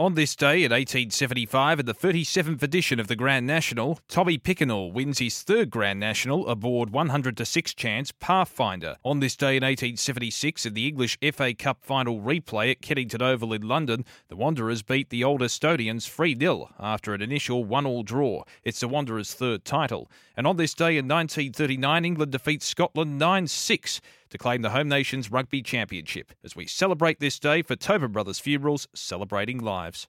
On this day in 1875, in the 37th edition of the Grand National, Tommy Pickernell wins his third Grand National aboard 100 to 6 chance Pathfinder. On this day in 1876, in the English FA Cup final replay at Kennington Oval in London, the Wanderers beat the Old Etonians 3 0 after an initial 1 all draw. It's the Wanderers' third title. And on this day in 1939, England defeats Scotland 9 6 to claim the home nation's rugby championship as we celebrate this day for Tobin Brothers Funerals, celebrating lives.